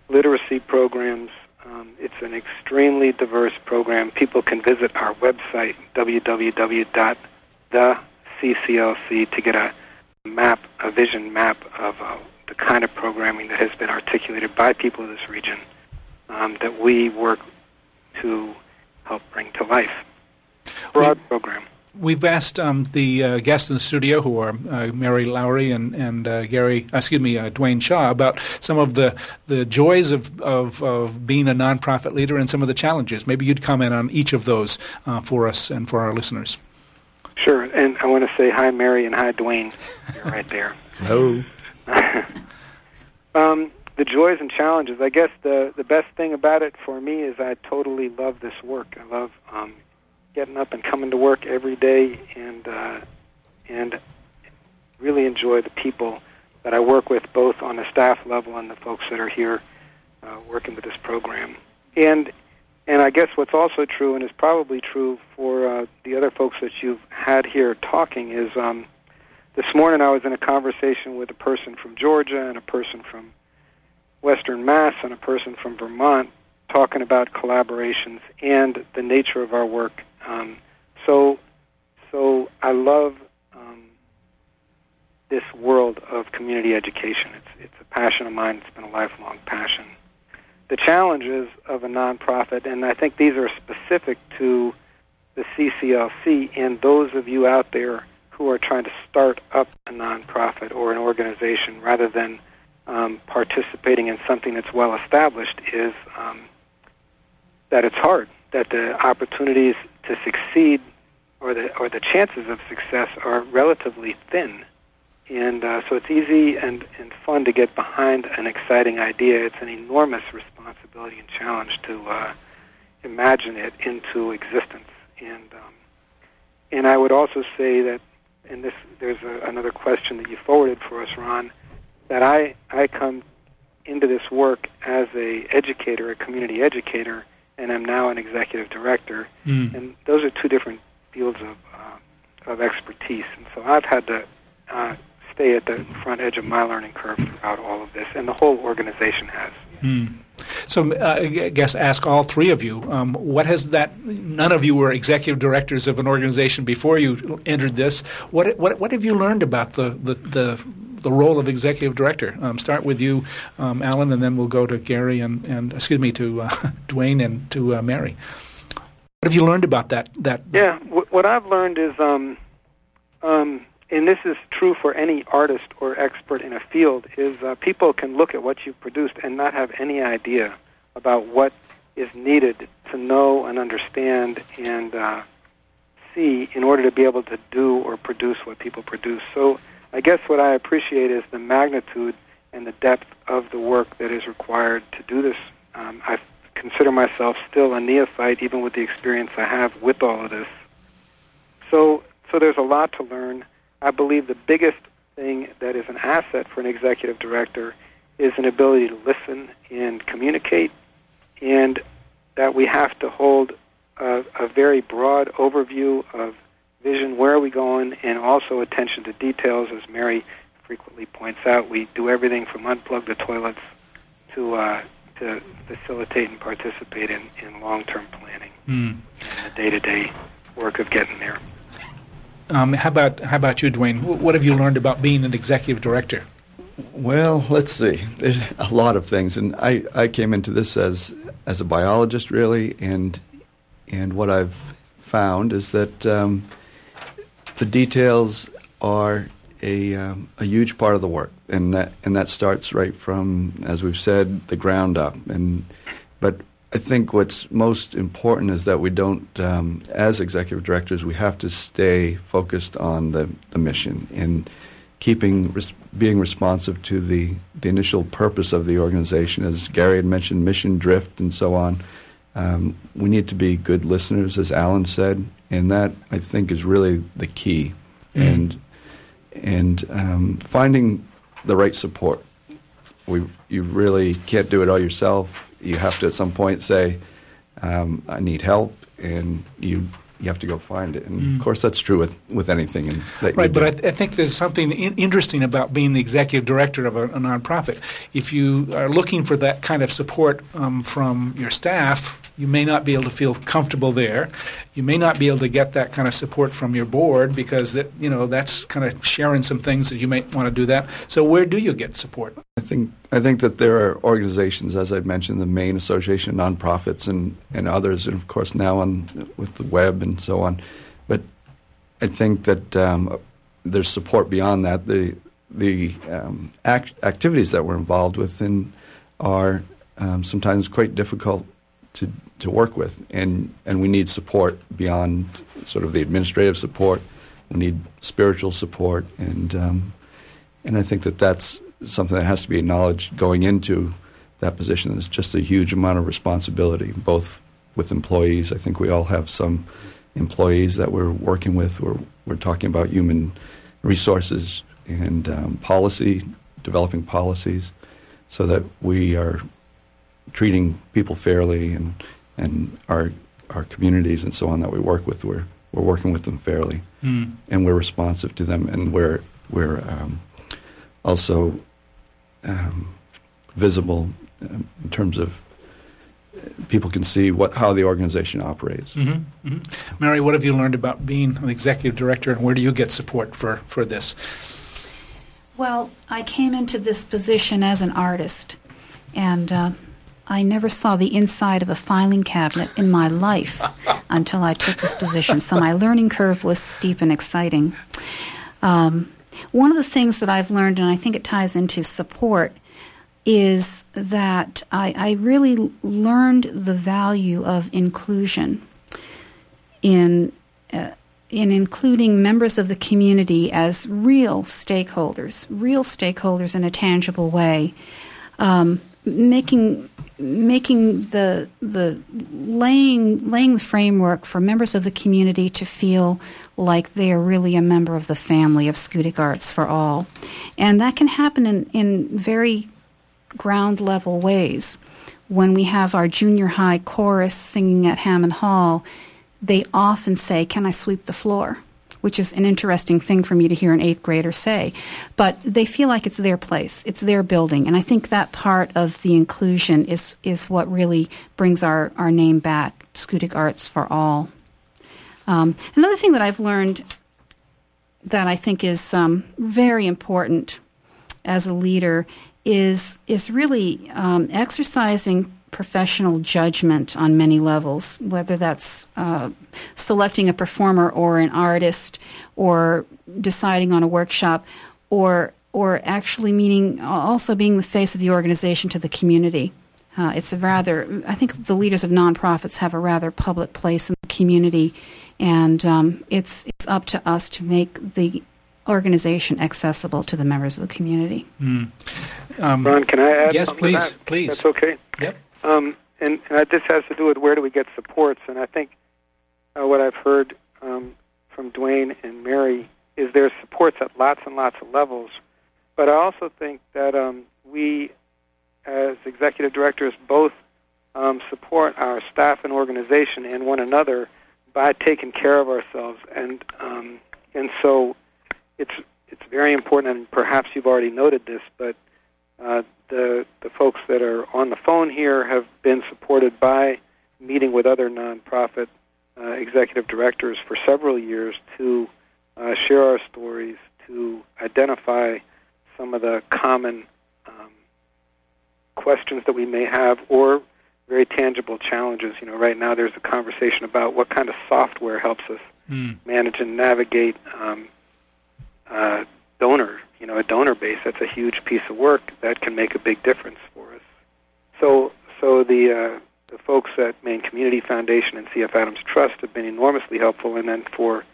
literacy programs. Um, it's an extremely diverse program. People can visit our website, www.theclc, to get a map, a vision map of uh, the kind of programming that has been articulated by people of this region um, that we work to help bring to life. Broad We- program. We've asked um, the uh, guests in the studio, who are uh, Mary Lowry and and uh, Gary, uh, excuse me, uh, Dwayne Shaw, about some of the, the joys of, of of being a nonprofit leader and some of the challenges. Maybe you'd comment on each of those uh, for us and for our listeners. Sure, and I want to say hi, Mary, and hi, Dwayne. You're right there. [LAUGHS] Hello. [LAUGHS] um, the joys and challenges. I guess the the best thing about it for me is I totally love this work. I love um, getting up and coming to work every day, and uh, and really enjoy the people that I work with, both on the staff level and the folks that are here uh, working with this program. And and I guess what's also true, and is probably true for uh, the other folks that you've had here talking, is um, this morning I was in a conversation with a person from Georgia and a person from Western Mass and a person from Vermont talking about collaborations and the nature of our work um, so, so I love um, this world of community education. It's it's a passion of mine. It's been a lifelong passion. The challenges of a nonprofit, and I think these are specific to the CCLC and those of you out there who are trying to start up a nonprofit or an organization rather than um, participating in something that's well established is um, that it's hard, that the opportunities to succeed or the or the chances of success are relatively thin, and uh, so it's easy and and fun to get behind an exciting idea. It's an enormous responsibility and challenge to uh, imagine it into existence, and um, and I would also say that, and this there's a, another question that you forwarded for us, Ron, that I I come into this work as a educator, a community educator, and I'm now an executive director, Mm. and those are two different fields of uh, of expertise. And so I've had to uh, stay at the front edge of my learning curve throughout all of this, and the whole organization has. Mm. So uh, I guess ask all three of you. Um, what has that? None of you were executive directors of an organization before you entered this. What what what have you learned about the the the, the role of executive director? Um, start with you, um, Alan, and then we'll go to Gary and, and excuse me to uh, [LAUGHS] Dwayne and to uh, Mary. What have you learned about that? That Yeah, what I've learned is, um, um, and this is true for any artist or expert in a field, is uh, people can look at what you've produced and not have any idea about what is needed to know and understand and uh, see in order to be able to do or produce what people produce. So I guess what I appreciate is the magnitude and the depth of the work that is required to do this. Um, I consider myself still a neophyte, even with the experience I have with all of this. So, so there's a lot to learn. I believe the biggest thing that is an asset for an executive director is an ability to listen and communicate, and that we have to hold a, a very broad overview of vision, where are we going, and also attention to details, as Mary frequently points out. We do everything from unplug the toilets to uh, to facilitate and participate in, in long-term planning Mm. and the day-to-day work of getting there. Um, how about how about you, Dwayne? What have you learned about being an executive director? Well, let's see. There's a lot of things, and I, I came into this as as a biologist, really, and and what I've found is that um, the details are a um, a huge part of the work, and that and that starts right from, as we've said, the ground up. And but I think what's most important is that we don't, um, as executive directors, we have to stay focused on the the mission and keeping res- being responsive to the the initial purpose of the organization, as Gary had mentioned, mission drift and so on. Um, we need to be good listeners, as Alan said, and that I think is really the key. Mm. And and um, finding the right support. We you really can't do it all yourself. You have to at some point say, um, "I need help," and you you have to go find it. And Mm. of course, that's true with with anything. Right, but I, th- I think there's something in- interesting about being the executive director of a, a nonprofit. If you are looking for that kind of support um, from your staff, you may not be able to feel comfortable there. You may not be able to get that kind of support from your board because that you know that's kind of sharing some things that you might want to do that. So where do you get support? I think I think that there are organizations, as I mentioned, the Maine Association of Nonprofits and, and others, and of course now on with the web and so on. But I think that um, there's support beyond that. The the um, act- activities that we're involved with in are um, sometimes quite difficult to to work with, and and we need support beyond sort of the administrative support. We need spiritual support, and um, and I think that that's something that has to be acknowledged going into that position. It's just a huge amount of responsibility, both with employees. I think we all have some employees that we're working with. We're, we're talking about human resources and um, policy, developing policies so that we are treating people fairly and, and our, our communities and so on that we work with, we're, we're working with them fairly Mm. and we're responsive to them, and we're we're um, also um, visible um, in terms of people can see what how the organization operates. Mm-hmm, mm-hmm. Mary, what have you learned about being an executive director, and where do you get support for for this? Well, I came into this position as an artist, and uh, I never saw the inside of a filing cabinet in my life [LAUGHS] until I took this position. So my learning curve was steep and exciting. Um, one of the things that I've learned, and I think it ties into support, is that I, I really learned the value of inclusion in. Uh, in including members of the community as real stakeholders, real stakeholders in a tangible way, um, making making the the laying laying the framework for members of the community to feel like they are really a member of the family of Schoodic Arts for All, and that can happen in in very ground level ways. When we have our junior high chorus singing at Hammond Hall, they often say, "Can I sweep the floor?" Which is an interesting thing for me to hear an eighth grader say. But they feel like it's their place, it's their building, and I think that part of the inclusion is is what really brings our our name back, Schoodic Arts for All. Um, another thing that I've learned that I think is um, very important as a leader is is really um, exercising professional judgment on many levels, whether that's uh, selecting a performer or an artist, or deciding on a workshop, or or actually meaning also being the face of the organization to the community. Uh, it's a rather, I think the leaders of nonprofits have a rather public place in the community, and um, it's it's up to us to make the organization accessible to the members of the community. Mm. Um, Ron, can I add? Yes, please, please. That's okay. Yep. Um, and, and this has to do with where do we get supports. And I think uh, what I've heard um, from Dwayne and Mary is there's supports at lots and lots of levels. But I also think that um, we, as executive directors, both um, support our staff and organization and one another by taking care of ourselves. And um, and so it's it's very important. And perhaps you've already noted this, but uh, the the folks that are on the phone here have been supported by meeting with other nonprofit uh, executive directors for several years to uh, share our stories, to identify some of the common um, questions that we may have, or very tangible challenges. You know, right now there's a conversation about what kind of software helps us mm. manage and navigate um, uh, donor you know a donor base that's a huge piece of work that can make a big difference for us. So so the uh, the folks at Maine Community Foundation and CF Adams Trust have been enormously helpful. And then for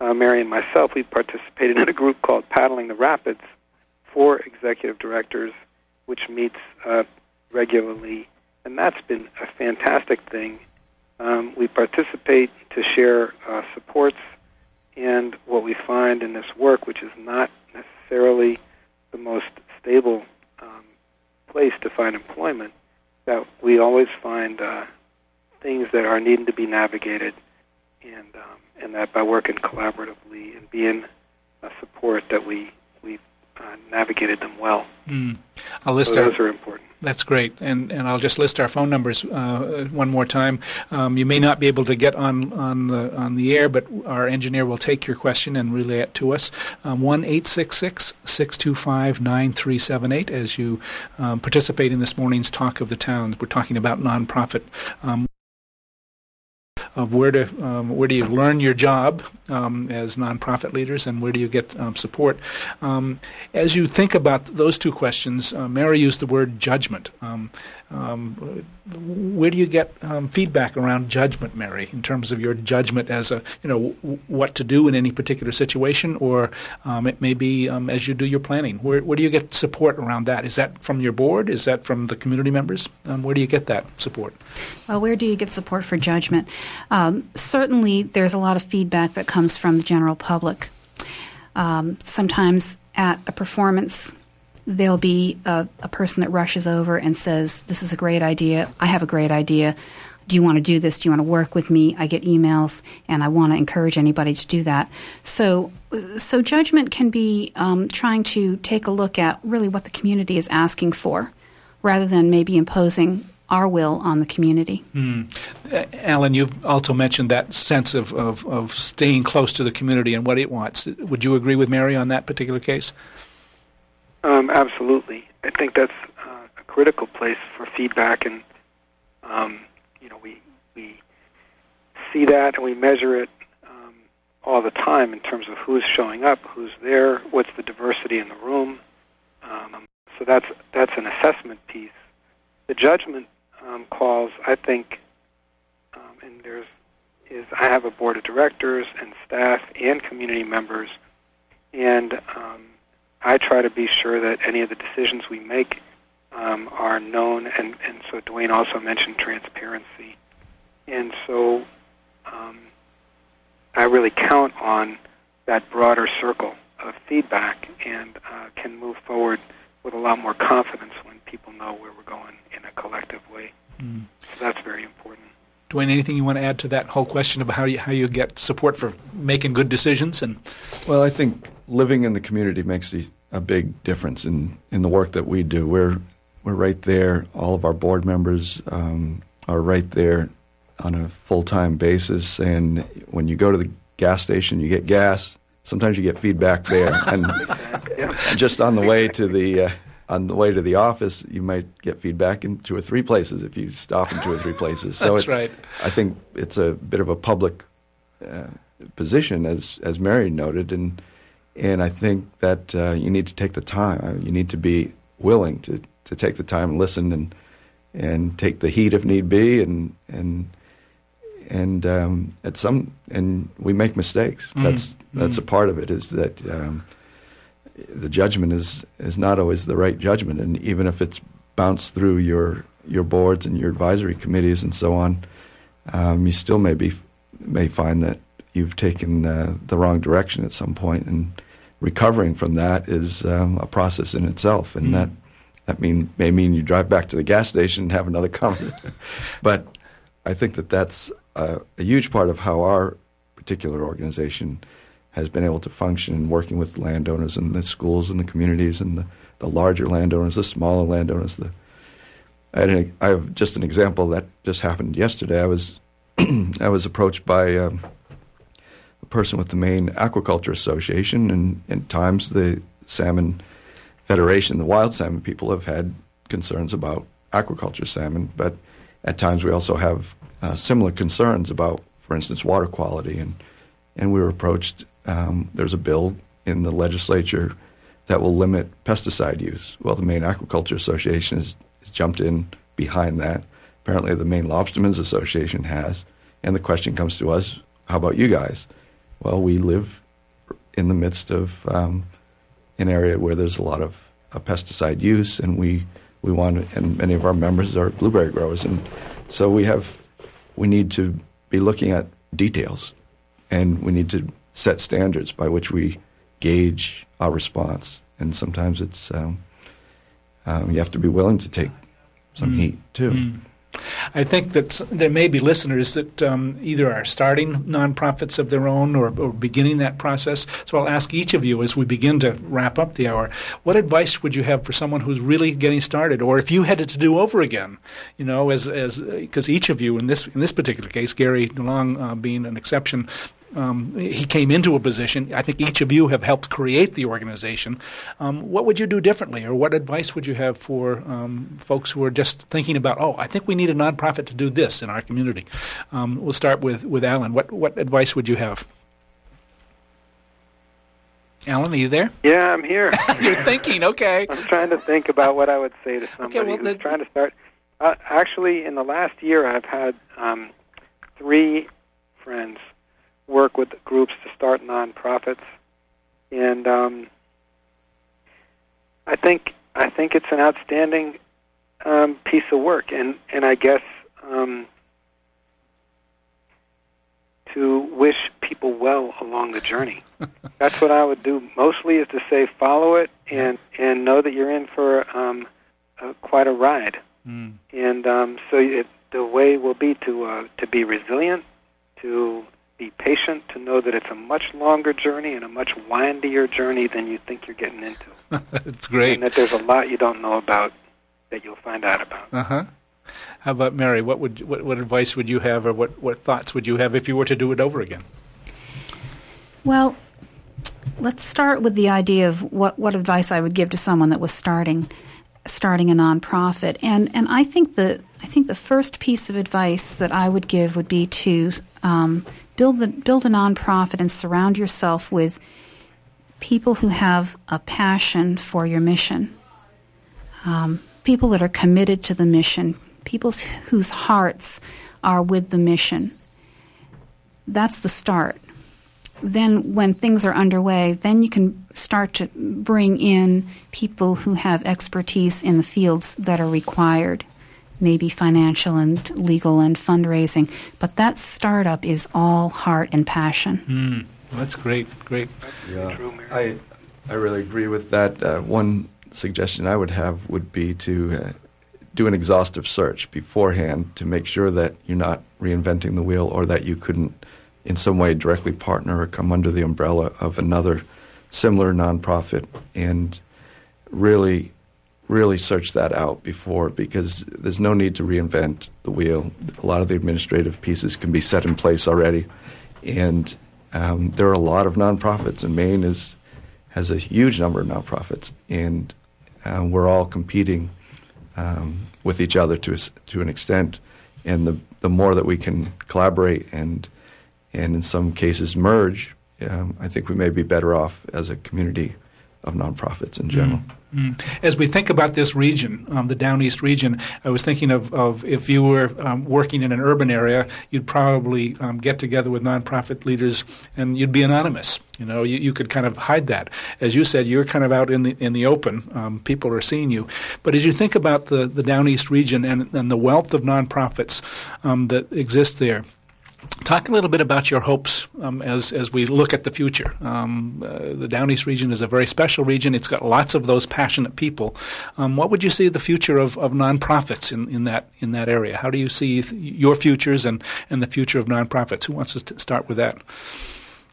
uh, Mary and myself we participated [LAUGHS] in a group called Paddling the Rapids for executive directors which meets uh, regularly. And that's been a fantastic thing. Um, we participate to share uh, supports and what we find in this work, which is not necessarily the most stable um, place to find employment, that we always find uh, things that are needing to be navigated, and um, and that by working collaboratively and being a support, that we we uh, navigated them well. Mm. I'll list so our, those are important. That's great, and and I'll just list our phone numbers uh, one more time. Um, you may not be able to get on on the on the air, but our engineer will take your question and relay it to us. Um, one eight six six six two five nine three seven eight. As you um, participate in this morning's talk of the towns, we're talking about nonprofit. Um, of where to um, where do you learn your job um, as nonprofit leaders, and where do you get um, support? Um, as you think about those two questions, uh, Mary used the word judgment. Um, um, where do you get feedback around judgment, Mary, in terms of your judgment as a you know w- what to do in any particular situation, or it may be as you do your planning? Where, where do you get support around that? Is that from your board? Is that from the community members? Where do you get that support? Well, where do you get support for judgment? Um, certainly, there's a lot of feedback that comes from the general public. sometimes at a performance there'll be a, a, person that rushes over and says, This is a great idea. I have a great idea. Do you want to do this? Do you want to work with me? I get emails, and I want to encourage anybody to do that. So, so judgment can be um, trying to take a look at really what the community is asking for, rather than maybe imposing our will on the community. Mm. Uh, Alan, you've also mentioned that sense of, of, of staying close to the community and what it wants. Would you agree with Mary on that particular case? Um, absolutely. I think that's uh, a critical place for feedback, and um, you know, we we see that and we measure it um, all the time in terms of who's showing up, who's there, what's the diversity in the room. Um, so that's that's an assessment piece. The judgment um, calls, I think, um, and there's is I have a board of directors and staff and community members, and um, I try to be sure that any of the decisions we make um, are known. And, and so Dwayne also mentioned transparency, and so um, I really count on that broader circle of feedback and uh, can move forward with a lot more confidence when people know where we're going in a collective way. Mm. So that's very important. Dwayne, anything you want to add to that whole question about how you how you get support for making good decisions? And well, I think living in the community makes the, a big difference in, in the work that we do. We're we're right there. All of our board members um, are right there on a full time basis. And when you go to the gas station, you get gas. Sometimes you get feedback there, and [LAUGHS] just on the way to the uh, on the way to the office, you might get feedback in two or three places if you stop in two or three places. [LAUGHS] So That's it's, right. I think it's a bit of a public uh, position, as as Mary noted, and and I think that uh, you need to take the time. Uh, you need to be willing to, to take the time and listen and and take the heat if need be, and and and um, at some and we make mistakes. Mm-hmm. That's that's mm-hmm. a part of it. Is that um, the judgment is is not always the right judgment, and even if it's bounced through your your boards and your advisory committees and so on, um, you still may be may find that you've taken uh, the wrong direction at some point, and recovering from that is um, a process in itself, and mm. that that mean may mean you drive back to the gas station and have another [LAUGHS] conversation. but I think that that's a, a huge part of how our particular organization has been able to function in working with landowners and the schools and the communities and the, the larger landowners, the smaller landowners. The, I, have just an example that just happened yesterday. I was [CLEARS THROAT] I was approached by um, a person with the Maine Aquaculture Association, and in times the Salmon Federation, the wild salmon people, have had concerns about aquaculture salmon, but at times we also have uh, similar concerns about, for instance, water quality. And, and we were approached um, there's a bill in the legislature that will limit pesticide use. Well, the Maine Aquaculture Association has, has jumped in behind that. Apparently, the Maine Lobstermen's Association has. And the question comes to us how about you guys? Well, we live in the midst of um, an area where there's a lot of uh, pesticide use, and we, we want, and many of our members are blueberry growers. And so we have, we need to be looking at details, and we need to set standards by which we gauge our response. And sometimes it's um, um, you have to be willing to take some mm. heat too. Mm. I think that there may be listeners that um, either are starting nonprofits of their own or, or, beginning that process. So I'll ask each of you as we begin to wrap up the hour, what advice would you have for someone who's really getting started, or if you had it to do over again, you know, as as because each of you in this in this particular case, Gary DeLong uh, being an exception, um, he came into a position. I think each of you have helped create the organization. Um, what would you do differently, or what advice would you have for um, folks who are just thinking about, oh, I think we need a nonprofit to do this in our community? Um, we'll start with, with Alan. What, what advice would you have? Alan, are you there? Yeah, I'm here. [LAUGHS] You're thinking, okay. I'm trying to think about what I would say to somebody okay, well, who's trying to start. Uh, actually, in the last year, I've had um, three friends work with groups to start nonprofits, and um, I think I think it's an outstanding um, piece of work, and and I guess um, to wish people well along the journey. [LAUGHS] That's what I would do mostly is to say follow it and and know that you're in for um, uh, quite a ride. Mm. And um, so it, the way will be to uh, to be resilient, to be patient to know that it's a much longer journey and a much windier journey than you think you're getting into. [LAUGHS] it's great. And that there's a lot you don't know about that you'll find out about. Uh huh. How about Mary? What would what, what advice would you have, or what, what thoughts would you have if you were to do it over again? Well, let's start with the idea of what, what advice I would give to someone that was starting starting a nonprofit. And and I think the I think the first piece of advice that I would give would be to um, build the build a nonprofit and surround yourself with people who have a passion for your mission. Um, people that are committed to the mission, people whose hearts are with the mission. That's the start. Then, when things are underway, then you can start to bring in people who have expertise in the fields that are required, maybe financial and legal and fundraising. But that startup is all heart and passion. Mm, that's great, great. Yeah, I, I really agree with that. Uh, one suggestion I would have would be to uh, do an exhaustive search beforehand to make sure that you're not reinventing the wheel or that you couldn't in some way directly partner or come under the umbrella of another similar nonprofit and really really search that out before because there's no need to reinvent the wheel. A lot of the administrative pieces can be set in place already, and um, there are a lot of nonprofits, and Maine is has a huge number of nonprofits, and uh, we're all competing um, with each other to a, to an extent. And the the more that we can collaborate and and in some cases merge, um, I think we may be better off as a community of nonprofits in general. Mm. Mm. As we think about this region, um, the Down East region, I was thinking of, of if you were um, working in an urban area, you'd probably um, get together with nonprofit leaders and you'd be anonymous. You know, you, you could kind of hide that. As you said, you're kind of out in the in the open. Um, people are seeing you. But as you think about the, the Down East region and, and the wealth of nonprofits um, that exist there, Talk a little bit about your hopes um, as as we look at the future. Um, uh, the Down East region is a very special region. It's got lots of those passionate people. Um, what would you see the future of, of nonprofits in, in that in that area? How do you see th- your futures and, and the future of nonprofits? Who wants to t- start with that?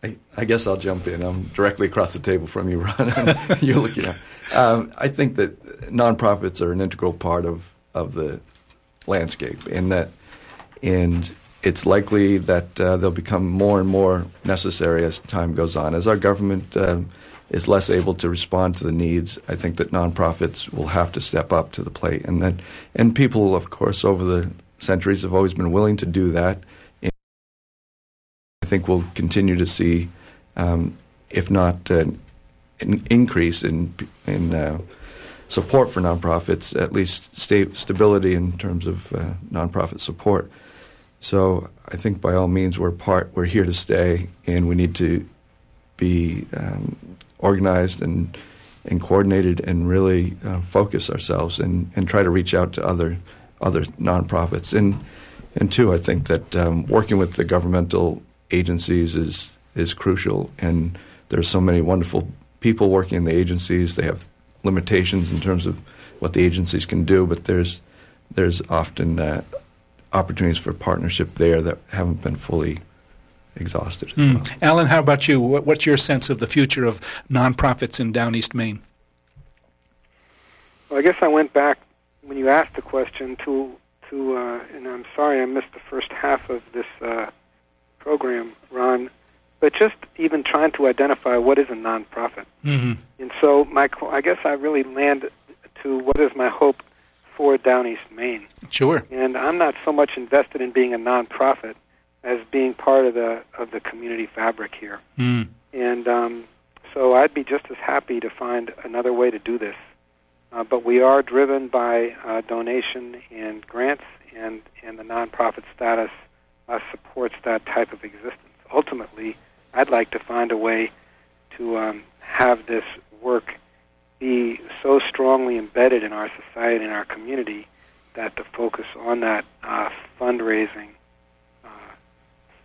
I, I, guess I'll jump in. I'm directly across the table from you, Ron. [LAUGHS] You're looking at. Um, I think that nonprofits are an integral part of of the landscape, and that and it's likely that uh, they'll become more and more necessary as time goes on. As our government um, is less able to respond to the needs, I think that nonprofits will have to step up to the plate. And then, and people, of course, over the centuries have always been willing to do that. And I think we'll continue to see, um, if not uh, an increase in in uh, support for nonprofits, at least sta- stability in terms of uh, nonprofit support. So I think by all means we're part. We're here to stay, and we need to be um, organized and and coordinated, and really uh, focus ourselves and, and try to reach out to other other nonprofits. And and two, I think that um, working with the governmental agencies is is crucial. And there's so many wonderful people working in the agencies. They have limitations in terms of what the agencies can do, but there's there's often uh, opportunities for partnership there that haven't been fully exhausted. Mm. Alan, how about you? What's your sense of the future of nonprofits in Down East Maine? Well, I guess I went back when you asked the question to to, uh, and I'm sorry I missed the first half of this uh, program, Ron. But just even trying to identify what is a nonprofit, mm-hmm. and so my, I guess I really land to what is my hope for Down East Maine. Sure. And I'm not so much invested in being a nonprofit as being part of the of the community fabric here. Mm. And um, so I'd be just as happy to find another way to do this. Uh, but we are driven by uh, donation and grants, and and the nonprofit status uh, supports that type of existence. Ultimately, I'd like to find a way to um, have this work be so strongly embedded in our society and our community that the focus on that uh, fundraising uh,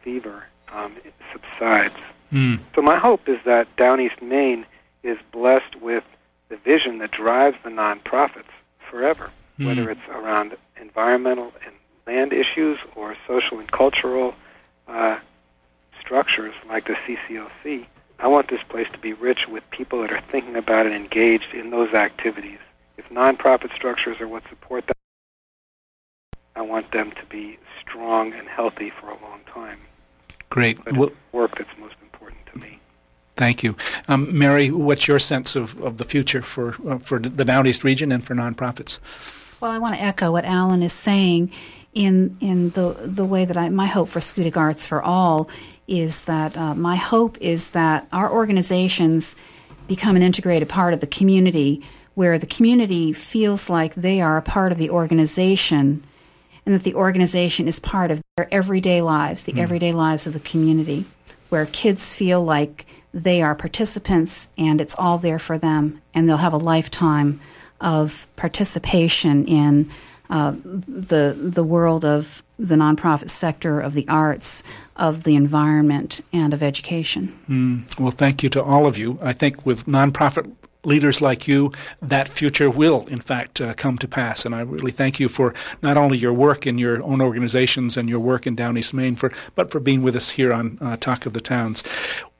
fever um, subsides. Mm. So my hope is that Down East Maine is blessed with the vision that drives the nonprofits forever, mm. whether it's around environmental and land issues or social and cultural uh, structures like the CCOC. I want this place to be rich with people that are thinking about and engaged in those activities. If nonprofit structures are what support that, I want them to be strong and healthy for a long time. Great. But Well, it's work that's most important to me. thank you. Um, Mary, what's your sense of, of the future for, uh, for the Down East region and for nonprofits? Well, I want to echo what Alan is saying in in the the way that I my hope for Schoodic Arts for All is that uh, my hope is that our organizations become an integrated part of the community where the community feels like they are a part of the organization and that the organization is part of their everyday lives, the everyday lives of the community, where kids feel like they are participants and it's all there for them, and they'll have a lifetime of participation in uh, the the world of the nonprofit sector, of the arts, of the environment, and of education. Well, thank you to all of you. I think with nonprofit leaders like you, that future will, in fact, uh, come to pass. And I really thank you for not only your work in your own organizations and your work in Down East Maine, for, but for being with us here on uh, Talk of the Towns.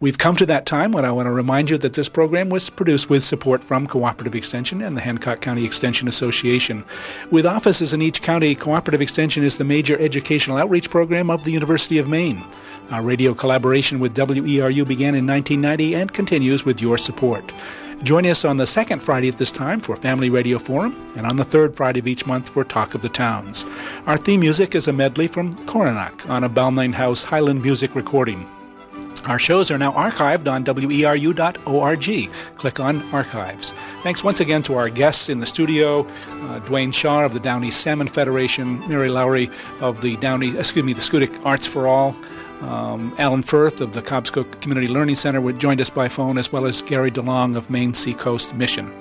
We've come to that time when I want to remind you that this program was produced with support from Cooperative Extension and the Hancock County Extension Association. With offices in each county, Cooperative Extension is the major educational outreach program of the University of Maine. Our radio collaboration with WERU began in 1990 and continues with your support. Join us on the second Friday at this time for Family Radio Forum and on the third Friday of each month for Talk of the Towns. Our theme music is a medley from Coronac on a Balmain House Highland music recording. Our shows are now archived on weru.org. Click on Archives. Thanks once again to our guests in the studio, uh, Dwayne Shaw of the Downeast Salmon Federation, Mary Lowry of the Downeast, excuse me, the Schoodic Arts for All, um, Alan Furth of the Cobscook Community Learning Center joined us by phone, as well as Gary DeLong of Maine Seacoast Mission.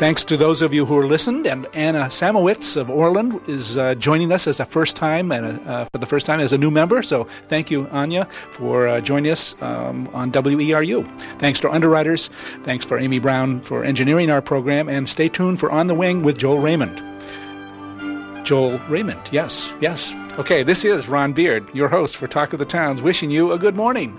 Thanks to those of you who are listened, and Anna Samowitz of Orland is uh, joining us as a first time and uh, for the first time as a new member. So thank you, Anya, for uh, joining us um, on WERU. Thanks to our underwriters. Thanks for Amy Brown for engineering our program, and stay tuned for On the Wing with Joel Raymond. Joel Raymond, yes, yes. Okay, this is Ron Beard, your host for Talk of the Towns, wishing you a good morning.